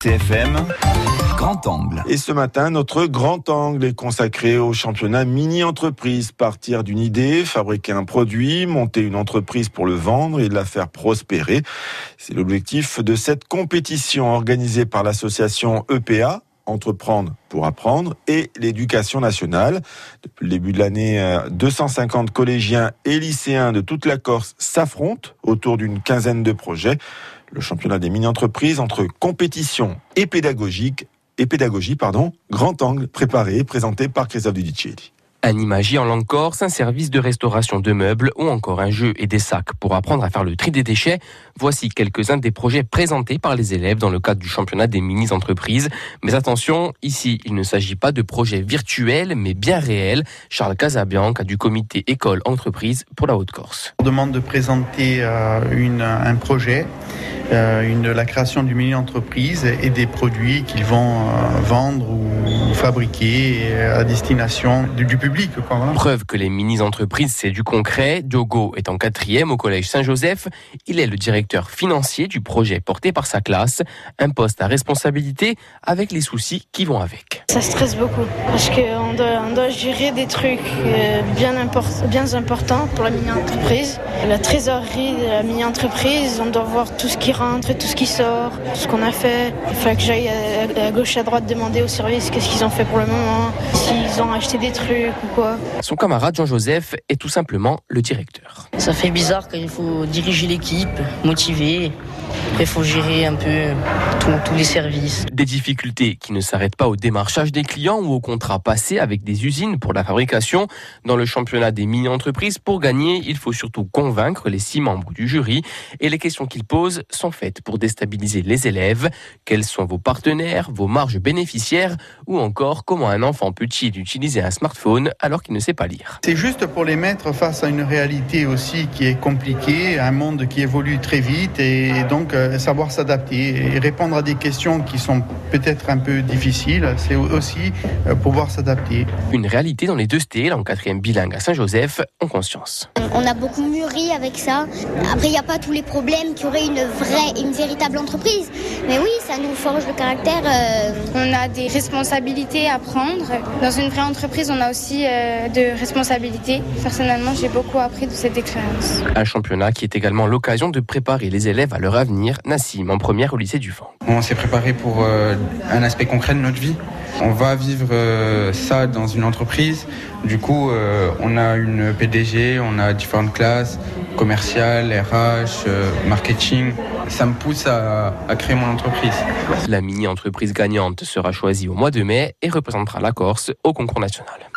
TFM, Grand Angle. Et ce matin, notre grand angle est consacré au championnat mini-entreprise. Partir d'une idée, fabriquer un produit, monter une entreprise pour le vendre et la faire prospérer. C'est l'objectif de cette compétition organisée par l'association EPA, Entreprendre pour apprendre, et l'éducation nationale. Depuis le début de l'année, 250 collégiens et lycéens de toute la Corse s'affrontent autour d'une quinzaine de projets le championnat des mini-entreprises entre compétition et pédagogique et pédagogie, pardon, grand angle préparé et présenté par Christophe Dudicelli. Animagie en langue corse, un service de restauration de meubles ou encore un jeu et des sacs pour apprendre à faire le tri des déchets. Voici quelques-uns des projets présentés par les élèves dans le cadre du championnat des mini-entreprises. Mais attention, ici, il ne s'agit pas de projets virtuels, mais bien réels. Charles Casabianca du comité école-entreprise pour la Haute-Corse. On demande de présenter euh, une, un projet une, la création d'une mini-entreprise et des produits qu'ils vont euh, vendre ou fabriquer à destination du, du public. Quoi, voilà. Preuve que les mini-entreprises, c'est du concret. Diogo est en quatrième au collège Saint-Joseph. Il est le directeur financier du projet porté par sa classe. Un poste à responsabilité avec les soucis qui vont avec. Ça stresse beaucoup parce qu'on doit, on doit gérer des trucs euh, bien, import, bien importants pour la mini-entreprise. La trésorerie de la mini-entreprise, on doit voir tout ce qui rentre et tout ce qui sort, ce qu'on a fait. Il faut que j'aille à, gauche, à droite demander au service qu'est-ce qu'ils ont fait pour le moment, s'ils ont acheté des trucs ou quoi. Son camarade Jean-Joseph est tout simplement le directeur. Ça fait bizarre quand il faut diriger l'équipe, motiver. Il faut gérer un peu tous les services. Des difficultés qui ne s'arrêtent pas au démarchage des clients ou au contrat passé avec des usines pour la fabrication. Dans le championnat des mini-entreprises, pour gagner, il faut surtout convaincre les six membres du jury. Et les questions qu'ils posent sont faites pour déstabiliser les élèves. Quels sont vos partenaires, vos marges bénéficiaires ou encore comment un enfant peut-il utiliser un smartphone alors qu'il ne sait pas lire? C'est juste pour les mettre face à une réalité aussi qui est compliquée, un monde qui évolue très vite et donc euh, savoir s'adapter et répondre à des questions qui sont peut-être un peu difficiles, c'est aussi euh, pouvoir s'adapter. Une réalité dans les deux styles, en quatrième bilingue à Saint-Joseph, en conscience. On a beaucoup mûri avec ça. Après, il n'y a pas tous les problèmes qui auraient une vraie, une véritable entreprise. Mais oui, ça nous forge le caractère. Euh... On a des responsabilités à prendre. Dans une vraie entreprise, on a aussi euh, de responsabilités. Personnellement, j'ai beaucoup appris de cette expérience. Un championnat qui est également l'occasion de préparer les élèves à leur avenir. Nassim, en première au lycée du Vent. On s'est préparé pour euh, un aspect concret de notre vie. On va vivre euh, ça dans une entreprise. Du coup, euh, on a une PDG, on a différentes classes, commerciales, RH, marketing. Ça me pousse à, à créer mon entreprise. La mini-entreprise gagnante sera choisie au mois de mai et représentera la Corse au concours national.